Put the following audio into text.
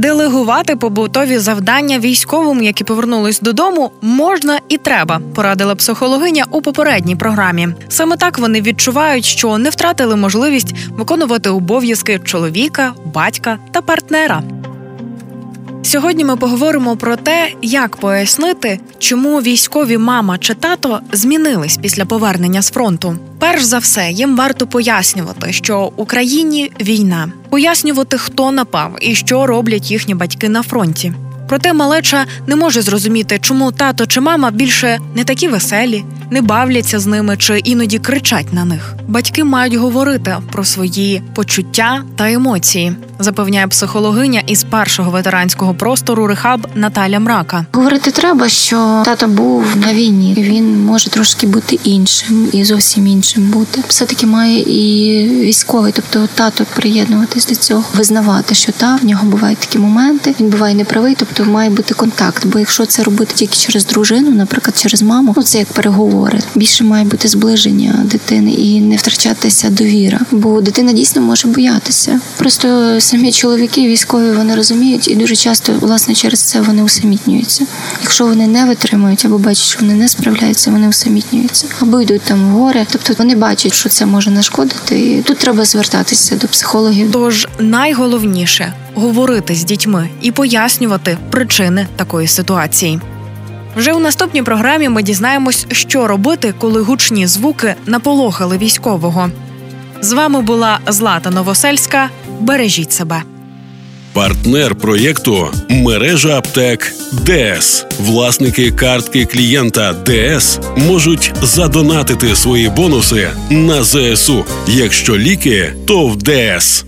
Делегувати побутові завдання військовим, які повернулись додому, можна і треба, порадила психологиня у попередній програмі. Саме так вони відчувають, що не втратили можливість виконувати обов'язки чоловіка, батька та партнера. Сьогодні ми поговоримо про те, як пояснити, чому військові мама чи тато змінились після повернення з фронту. Перш за все, їм варто пояснювати, що Україні війна, пояснювати, хто напав і що роблять їхні батьки на фронті. Проте малеча не може зрозуміти, чому тато чи мама більше не такі веселі, не бавляться з ними чи іноді кричать на них. Батьки мають говорити про свої почуття та емоції, запевняє психологиня із першого ветеранського простору Рехаб Наталя Мрака. Говорити треба, що тато був на війні. Він може трошки бути іншим і зовсім іншим бути. Все таки має і військовий, тобто тато приєднуватись до цього, визнавати, що та в нього бувають такі моменти. Він буває неправий, тобто має бути контакт. Бо якщо це робити тільки через дружину, наприклад, через маму, ну це як переговори. Більше має бути зближення дитини і не втрачатися довіра, бо дитина дійсно може боятися. Просто самі чоловіки, військові, вони розуміють, і дуже часто, власне, через це вони усамітнюються. Якщо вони не витримують або бачать, що вони не справляються, вони усамітнюються або йдуть там в горе. Тобто вони бачать, що це може нашкодити. І Тут треба звертатися до психологів. Тож найголовніше говорити з дітьми і пояснювати причини такої ситуації. Вже у наступній програмі ми дізнаємось, що робити, коли гучні звуки наполохали військового. З вами була Злата Новосельська. Бережіть себе. Партнер проєкту мережа аптек ДС. Власники картки клієнта ДС можуть задонатити свої бонуси на ЗСУ. Якщо ліки, то в ДС.